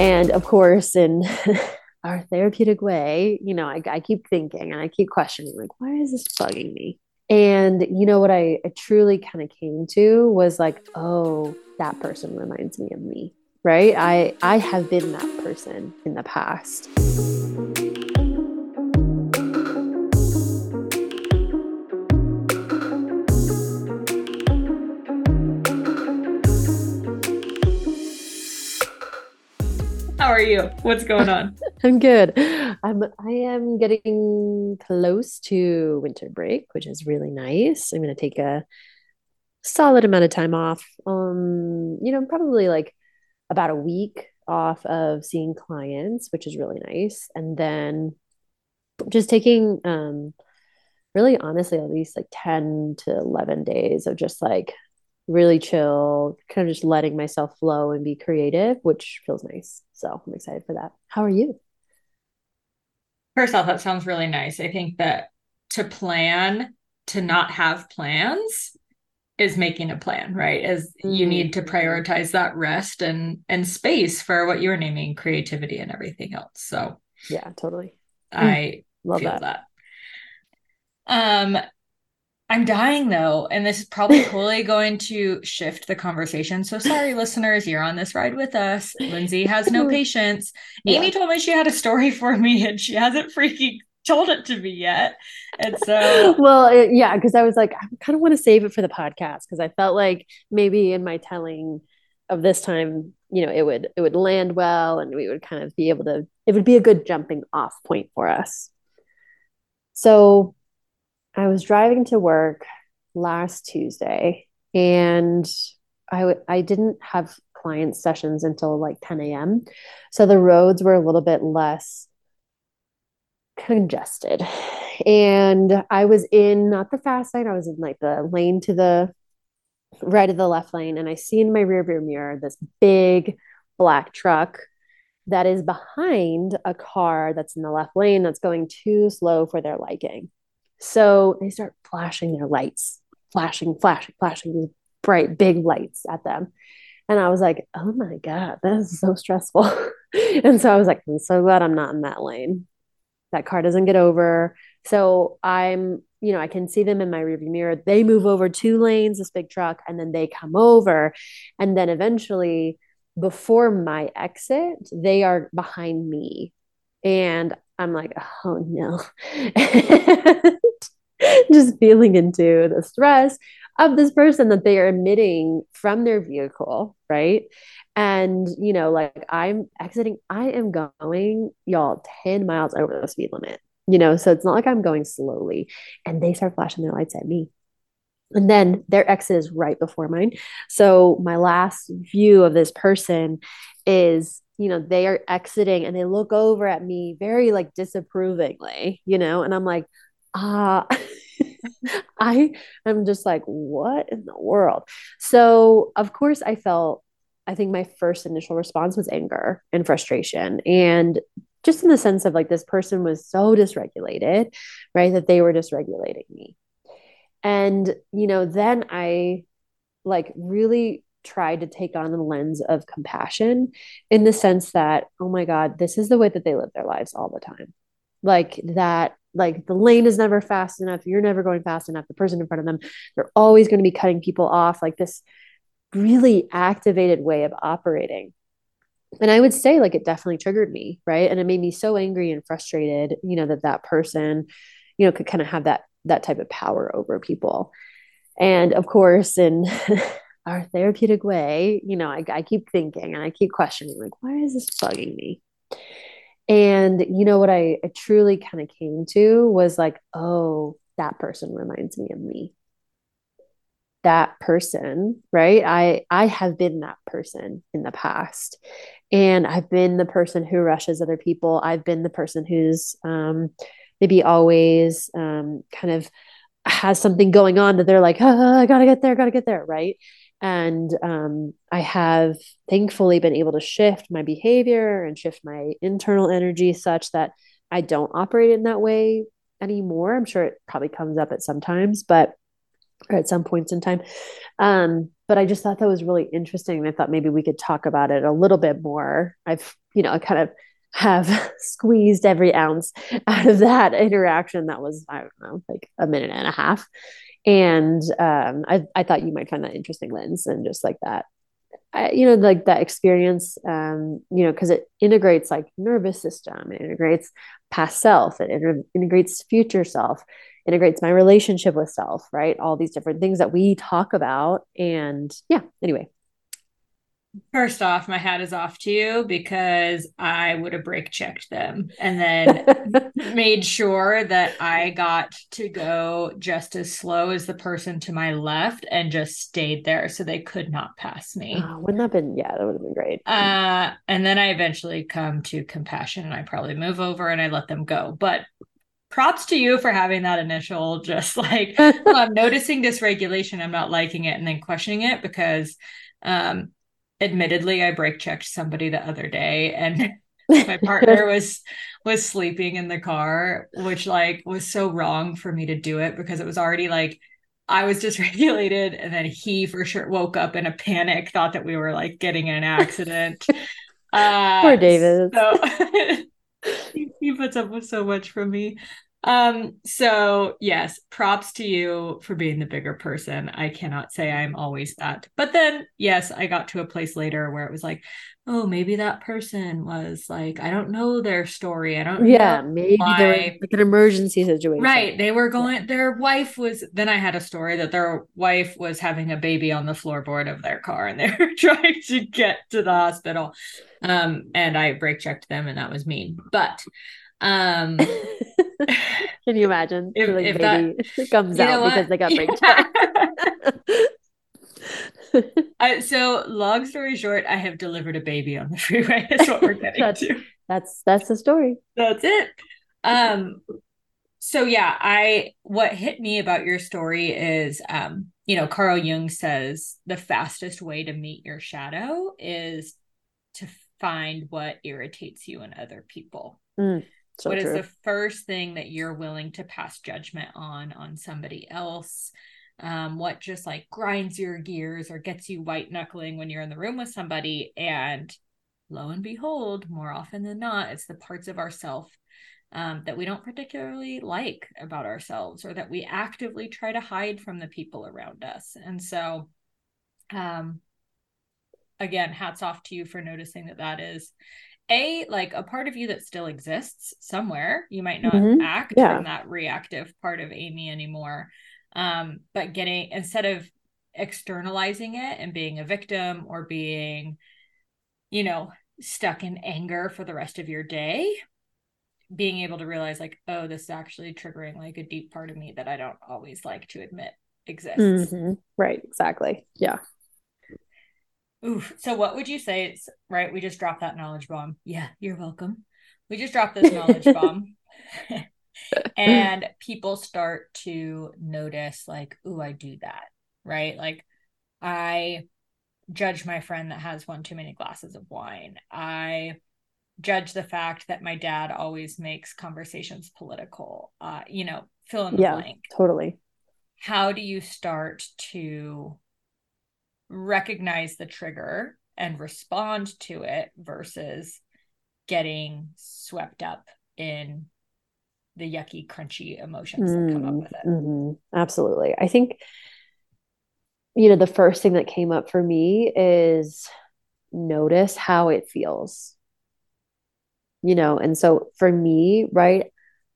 And of course, in our therapeutic way, you know, I, I keep thinking and I keep questioning, like, why is this bugging me? And you know what I, I truly kind of came to was like, oh, that person reminds me of me, right? I I have been that person in the past. How are you? What's going on? I'm good. I'm I am getting close to winter break, which is really nice. I'm going to take a solid amount of time off. Um, you know, probably like about a week off of seeing clients, which is really nice. And then just taking um really honestly at least like 10 to 11 days of just like really chill, kind of just letting myself flow and be creative, which feels nice. So I'm excited for that. How are you? First off, that sounds really nice. I think that to plan, to not have plans is making a plan, right? As mm-hmm. you need to prioritize that rest and and space for what you were naming creativity and everything else. So yeah, totally. I love that. that. Um I'm dying though, and this is probably totally going to shift the conversation. So sorry, listeners, you're on this ride with us. Lindsey has no patience. Yeah. Amy told me she had a story for me, and she hasn't freaking told it to me yet. And so, well, it, yeah, because I was like, I kind of want to save it for the podcast because I felt like maybe in my telling of this time, you know, it would it would land well, and we would kind of be able to. It would be a good jumping off point for us. So I was driving to work last Tuesday and I w- I didn't have client sessions until like 10 a.m. So the roads were a little bit less congested. And I was in not the fast lane, I was in like the lane to the right of the left lane. And I see in my rear view mirror this big black truck that is behind a car that's in the left lane that's going too slow for their liking. So they start flashing their lights, flashing, flashing, flashing these bright, big lights at them. And I was like, oh my God, that is so stressful. and so I was like, I'm so glad I'm not in that lane. That car doesn't get over. So I'm, you know, I can see them in my rearview mirror. They move over two lanes, this big truck, and then they come over. And then eventually, before my exit, they are behind me. And I'm like, oh no. just feeling into the stress of this person that they are emitting from their vehicle, right? And, you know, like I'm exiting, I am going, y'all, 10 miles over the speed limit, you know, so it's not like I'm going slowly. And they start flashing their lights at me. And then their exit is right before mine. So my last view of this person is, you know, they are exiting and they look over at me very like disapprovingly, you know, and I'm like, ah. I am just like, what in the world? So, of course, I felt, I think my first initial response was anger and frustration. And just in the sense of like, this person was so dysregulated, right? That they were dysregulating me. And, you know, then I like really tried to take on the lens of compassion in the sense that, oh my God, this is the way that they live their lives all the time. Like that like the lane is never fast enough you're never going fast enough the person in front of them they're always going to be cutting people off like this really activated way of operating. And i would say like it definitely triggered me right? And it made me so angry and frustrated you know that that person you know could kind of have that that type of power over people. And of course in our therapeutic way you know I, I keep thinking and i keep questioning like why is this bugging me and you know what I, I truly kind of came to was like, oh, that person reminds me of me. That person, right? I I have been that person in the past. And I've been the person who rushes other people. I've been the person who's um, maybe always um, kind of has something going on that they're like, oh, I gotta get there, gotta get there, right? And um, I have thankfully been able to shift my behavior and shift my internal energy such that I don't operate in that way anymore. I'm sure it probably comes up at some times, but or at some points in time. Um, but I just thought that was really interesting. I thought maybe we could talk about it a little bit more. I've, you know, I kind of have squeezed every ounce out of that interaction that was, I don't know, like a minute and a half. And um, I, I thought you might find that interesting, lens and just like that I, you know like that experience um you know because it integrates like nervous system it integrates past self it inter- integrates future self integrates my relationship with self right? All these different things that we talk about and yeah anyway First off, my hat is off to you because I would have brake checked them and then made sure that I got to go just as slow as the person to my left and just stayed there so they could not pass me. Oh, wouldn't that have been, yeah, that would have been great. Uh, and then I eventually come to compassion and I probably move over and I let them go. But props to you for having that initial just like, I'm noticing dysregulation, I'm not liking it, and then questioning it because um admittedly i brake checked somebody the other day and my partner was was sleeping in the car which like was so wrong for me to do it because it was already like i was dysregulated and then he for sure woke up in a panic thought that we were like getting in an accident. Uh poor david so he, he puts up with so much from me um, so yes, props to you for being the bigger person. I cannot say I'm always that. But then yes, I got to a place later where it was like, oh, maybe that person was like, I don't know their story. I don't Yeah, maybe why. they're like an emergency situation. Right. They were going their wife was then I had a story that their wife was having a baby on the floorboard of their car and they were trying to get to the hospital. Um, and I brake checked them and that was mean. But um, can you imagine if, like if that comes out because they got brain I, so long story short, I have delivered a baby on the freeway. That's what we're getting that's, to. That's that's the story. That's it. Um so yeah, I what hit me about your story is um, you know, Carl Jung says the fastest way to meet your shadow is to find what irritates you in other people. Mm. So what true. is the first thing that you're willing to pass judgment on on somebody else? Um, what just like grinds your gears or gets you white knuckling when you're in the room with somebody? And lo and behold, more often than not, it's the parts of ourself um, that we don't particularly like about ourselves or that we actively try to hide from the people around us. And so, um, again, hats off to you for noticing that that is a like a part of you that still exists somewhere you might not mm-hmm. act yeah. from that reactive part of amy anymore um but getting instead of externalizing it and being a victim or being you know stuck in anger for the rest of your day being able to realize like oh this is actually triggering like a deep part of me that i don't always like to admit exists mm-hmm. right exactly yeah Oof. So what would you say it's right? We just dropped that knowledge bomb. Yeah, you're welcome. We just dropped this knowledge bomb. and people start to notice like, ooh, I do that. Right? Like I judge my friend that has one too many glasses of wine. I judge the fact that my dad always makes conversations political. Uh, you know, fill in the yeah, blank. Totally. How do you start to recognize the trigger and respond to it versus getting swept up in the yucky, crunchy emotions mm, that come up with it. Mm-hmm. Absolutely. I think, you know, the first thing that came up for me is notice how it feels. You know, and so for me, right,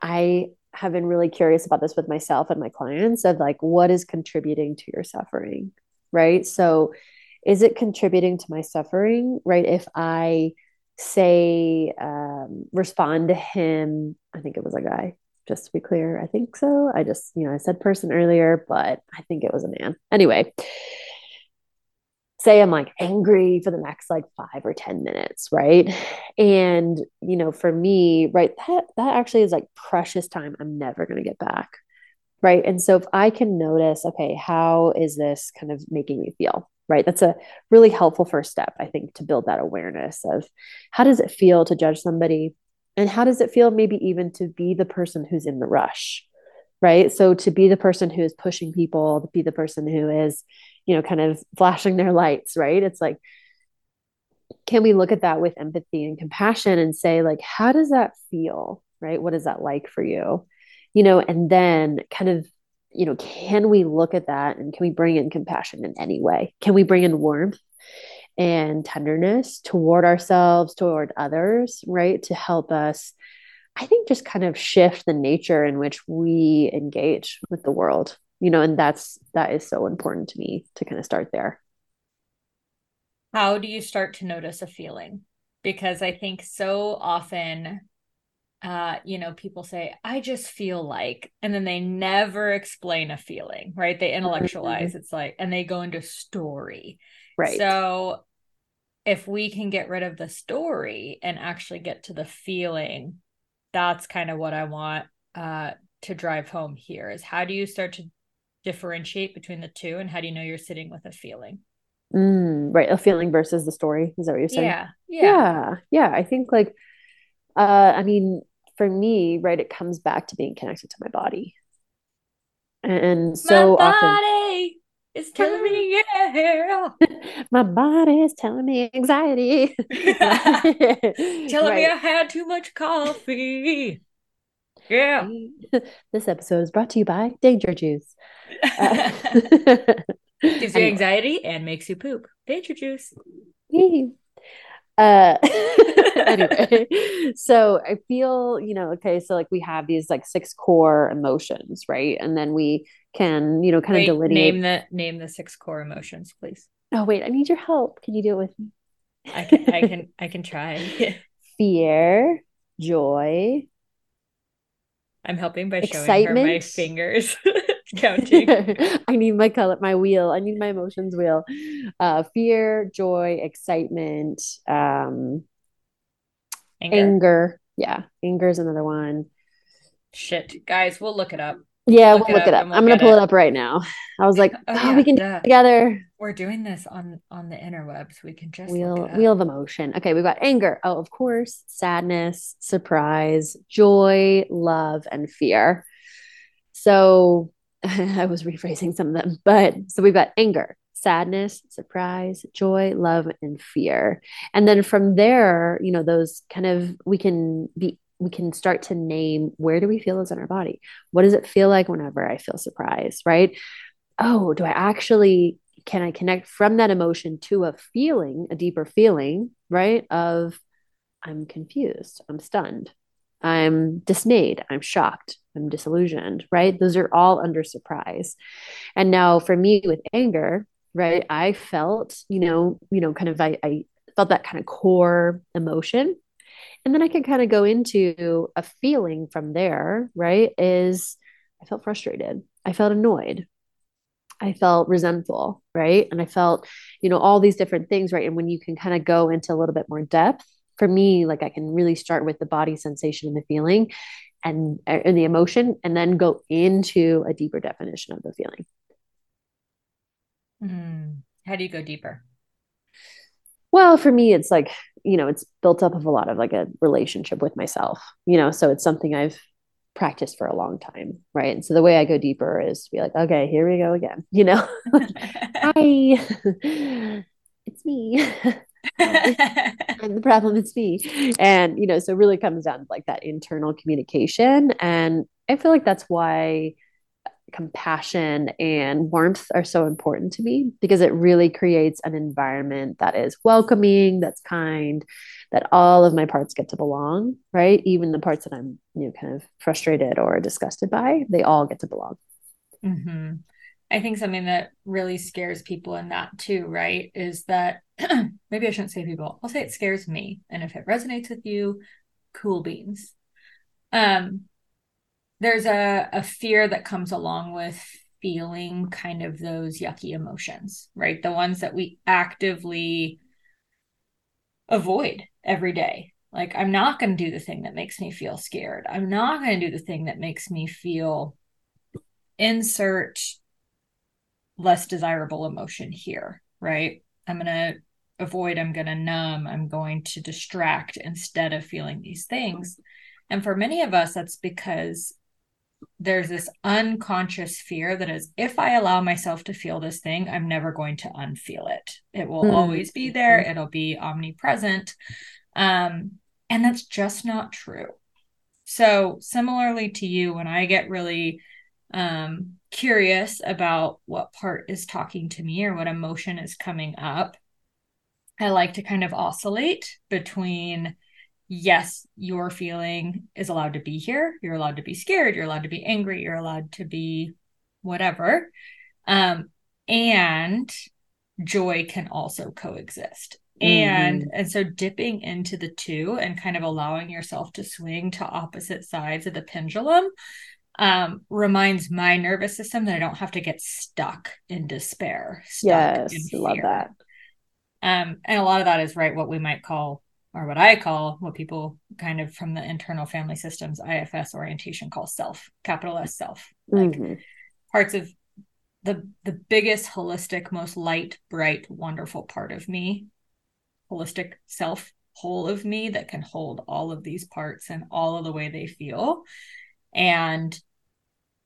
I have been really curious about this with myself and my clients of like, what is contributing to your suffering? Right? So is it contributing to my suffering, right? If I say, um, respond to him, I think it was a guy, just to be clear. I think so. I just, you know, I said person earlier, but I think it was a man. Anyway, say I'm like angry for the next like five or 10 minutes, right? And, you know, for me, right, that, that actually is like precious time I'm never going to get back, right and so if i can notice okay how is this kind of making me feel right that's a really helpful first step i think to build that awareness of how does it feel to judge somebody and how does it feel maybe even to be the person who's in the rush right so to be the person who is pushing people to be the person who is you know, kind of flashing their lights, right? It's like, can we look at that with empathy and compassion and say, like, how does that feel? Right? What is that like for you? You know, and then kind of, you know, can we look at that and can we bring in compassion in any way? Can we bring in warmth and tenderness toward ourselves, toward others, right? To help us, I think, just kind of shift the nature in which we engage with the world, you know, and that's that is so important to me to kind of start there. How do you start to notice a feeling? Because I think so often uh, you know, people say, I just feel like, and then they never explain a feeling, right? They intellectualize. Mm-hmm. It's like, and they go into story. Right. So if we can get rid of the story and actually get to the feeling, that's kind of what I want uh, to drive home here is how do you start to differentiate between the two and how do you know you're sitting with a feeling? Mm, right. A feeling versus the story. Is that what you're saying? Yeah. Yeah. Yeah. yeah. I think like, uh, I mean, for me, right, it comes back to being connected to my body. And so my often is telling me yeah. my body is telling me anxiety. telling right. me I had too much coffee. Yeah. This episode is brought to you by Danger Juice. Uh, Gives you anxiety and makes you poop. Danger Juice. Uh, anyway, so I feel, you know, okay, so like we have these like six core emotions, right? And then we can, you know, kind wait, of delineate. Name the name the six core emotions, please. Oh wait, I need your help. Can you do it with me? I can, I can, I can try. Fear, joy. I'm helping by showing excitement. her my fingers. counting. I need my color, my wheel. I need my emotions wheel. Uh, fear, joy, excitement, um, anger. anger. Yeah, anger is another one. Shit, guys, we'll look it up. Yeah, look we'll look it up. We'll I'm gonna pull it. it. up right now. I was like, oh, oh yeah, we can it together. We're doing this on on the interwebs. We can just wheel wheel of emotion. Okay, we've got anger. Oh, of course, sadness, surprise, joy, love, and fear. So I was rephrasing some of them, but so we've got anger, sadness, surprise, joy, love, and fear. And then from there, you know, those kind of we can be we can start to name where do we feel those in our body? What does it feel like whenever I feel surprise, right? Oh, do I actually can I connect from that emotion to a feeling, a deeper feeling, right? Of I'm confused, I'm stunned, I'm dismayed, I'm shocked, I'm disillusioned, right? Those are all under surprise. And now for me with anger, right, I felt, you know, you know, kind of I, I felt that kind of core emotion. And then I can kind of go into a feeling from there, right? Is I felt frustrated. I felt annoyed. I felt resentful, right? And I felt, you know, all these different things, right? And when you can kind of go into a little bit more depth, for me, like I can really start with the body sensation and the feeling and, and the emotion, and then go into a deeper definition of the feeling. Mm. How do you go deeper? Well, for me, it's like, you know, it's built up of a lot of like a relationship with myself, you know, so it's something I've practiced for a long time. Right. And so the way I go deeper is to be like, okay, here we go again, you know, hi, it's me. I'm the problem, is me. And, you know, so it really comes down to like that internal communication. And I feel like that's why compassion and warmth are so important to me because it really creates an environment that is welcoming, that's kind, that all of my parts get to belong, right? Even the parts that I'm, you know, kind of frustrated or disgusted by, they all get to belong. Mm-hmm. I think something that really scares people in that too, right, is that maybe I shouldn't say people. I'll say it scares me, and if it resonates with you, cool beans. Um, there's a a fear that comes along with feeling kind of those yucky emotions, right? The ones that we actively avoid every day. Like I'm not going to do the thing that makes me feel scared. I'm not going to do the thing that makes me feel insert less desirable emotion here, right? I'm going to avoid, I'm going to numb, I'm going to distract instead of feeling these things. And for many of us, that's because there's this unconscious fear that is if I allow myself to feel this thing, I'm never going to unfeel it. It will mm-hmm. always be there, it'll be omnipresent. Um, and that's just not true. So, similarly to you, when I get really um, curious about what part is talking to me or what emotion is coming up, I like to kind of oscillate between yes, your feeling is allowed to be here. You're allowed to be scared. You're allowed to be angry. You're allowed to be whatever. Um, and joy can also coexist. Mm-hmm. And and so dipping into the two and kind of allowing yourself to swing to opposite sides of the pendulum um, reminds my nervous system that I don't have to get stuck in despair. Stuck yes, in love that. Um, and a lot of that is right what we might call or what I call what people kind of from the internal family systems IFS orientation call self, capital S self. Like mm-hmm. parts of the the biggest holistic, most light, bright, wonderful part of me, holistic self whole of me that can hold all of these parts and all of the way they feel. And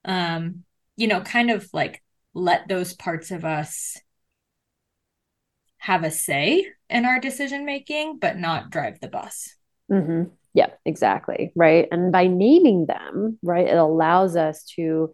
um, you know, kind of like let those parts of us have a say in our decision making, but not drive the bus. Mm-hmm. Yeah, exactly. Right. And by naming them, right, it allows us to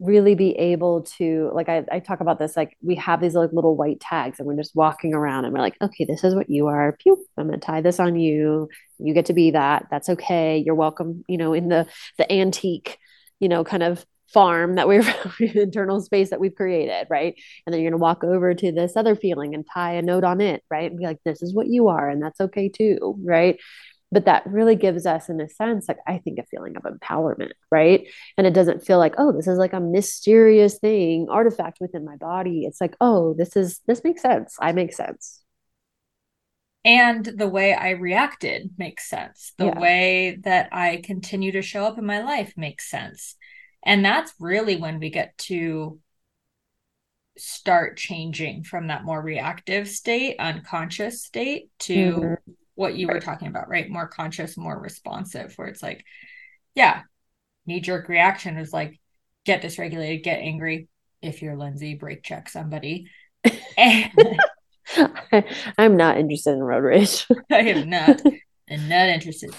really be able to like I, I talk about this like we have these like little white tags and we're just walking around and we're like okay this is what you are Pew, i'm gonna tie this on you you get to be that that's okay you're welcome you know in the the antique you know kind of farm that we're internal space that we've created, right? And then you're going to walk over to this other feeling and tie a note on it, right? And be like, this is what you are, and that's okay too, right? But that really gives us, in a sense, like I think a feeling of empowerment, right? And it doesn't feel like, oh, this is like a mysterious thing, artifact within my body. It's like, oh, this is, this makes sense. I make sense and the way I reacted makes sense. The yeah. way that I continue to show up in my life makes sense. And that's really when we get to start changing from that more reactive state, unconscious state to mm-hmm. What you were talking about, right? More conscious, more responsive, where it's like, yeah, knee jerk reaction is like, get dysregulated, get angry. If you're Lindsey, brake check somebody. I'm not interested in road rage. I am not. I'm not interested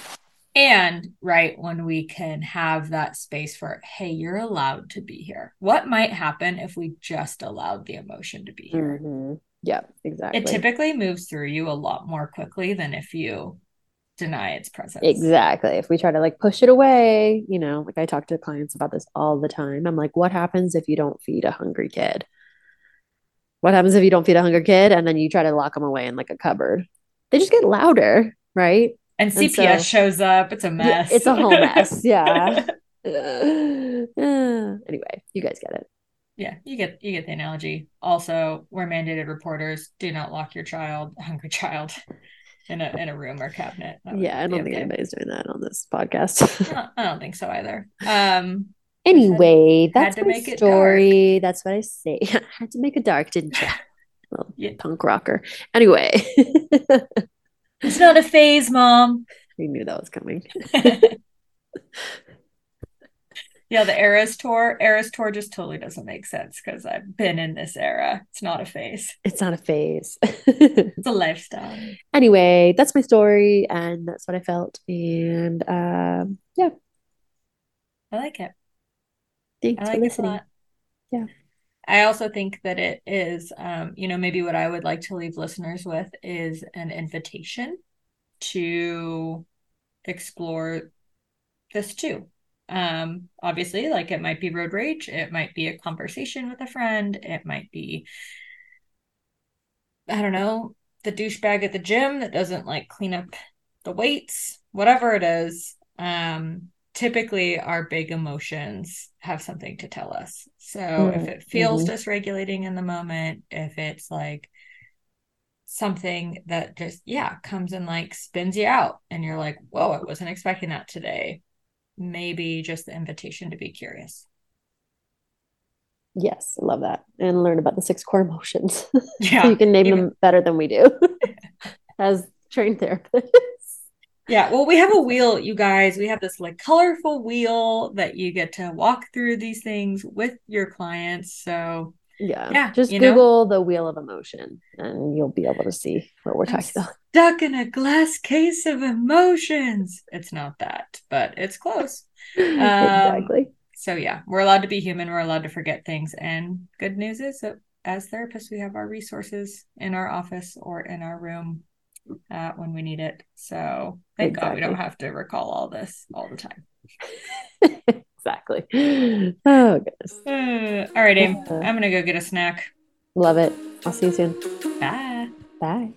and right when we can have that space for hey you're allowed to be here what might happen if we just allowed the emotion to be here mm-hmm. Yeah exactly it typically moves through you a lot more quickly than if you deny its presence exactly if we try to like push it away you know like i talk to clients about this all the time i'm like what happens if you don't feed a hungry kid what happens if you don't feed a hungry kid and then you try to lock them away in like a cupboard they just get louder right and CPS and so, shows up. It's a mess. Yeah, it's a whole mess. Yeah. anyway, you guys get it. Yeah, you get you get the analogy. Also, we're mandated reporters. Do not lock your child, hungry child, in a in a room or cabinet. Yeah, I don't think okay. anybody's doing that on this podcast. no, I don't think so either. Um. Anyway, that's my story. That's what I say. had to make it dark, didn't you? Little yeah. punk rocker. Anyway. It's not a phase, mom. We knew that was coming. Yeah, the Eras tour. Eras tour just totally doesn't make sense because I've been in this era. It's not a phase. It's not a phase. it's a lifestyle. Anyway, that's my story, and that's what I felt. And um, yeah, I like it. Thanks I like for listening. Yeah. I also think that it is, um, you know, maybe what I would like to leave listeners with is an invitation to explore this too. Um, obviously, like it might be road rage, it might be a conversation with a friend, it might be, I don't know, the douchebag at the gym that doesn't like clean up the weights, whatever it is. Um, typically our big emotions have something to tell us. So mm-hmm. if it feels mm-hmm. dysregulating in the moment, if it's like something that just, yeah, comes and like spins you out and you're like, whoa, I wasn't expecting that today. Maybe just the invitation to be curious. Yes, I love that. And learn about the six core emotions. Yeah. so you can name Even- them better than we do as trained therapists. Yeah, well, we have a wheel, you guys. We have this like colorful wheel that you get to walk through these things with your clients. So yeah, yeah just Google know? the wheel of emotion and you'll be able to see what we're I'm talking about. Stuck in a glass case of emotions. It's not that, but it's close. Um, exactly. So yeah, we're allowed to be human. We're allowed to forget things. And good news is that as therapists, we have our resources in our office or in our room uh, when we need it. So thank exactly. God we don't have to recall all this all the time. exactly. Oh goodness. Uh, all right, Aim. Uh, I'm gonna go get a snack. Love it. I'll see you soon. Bye. Bye.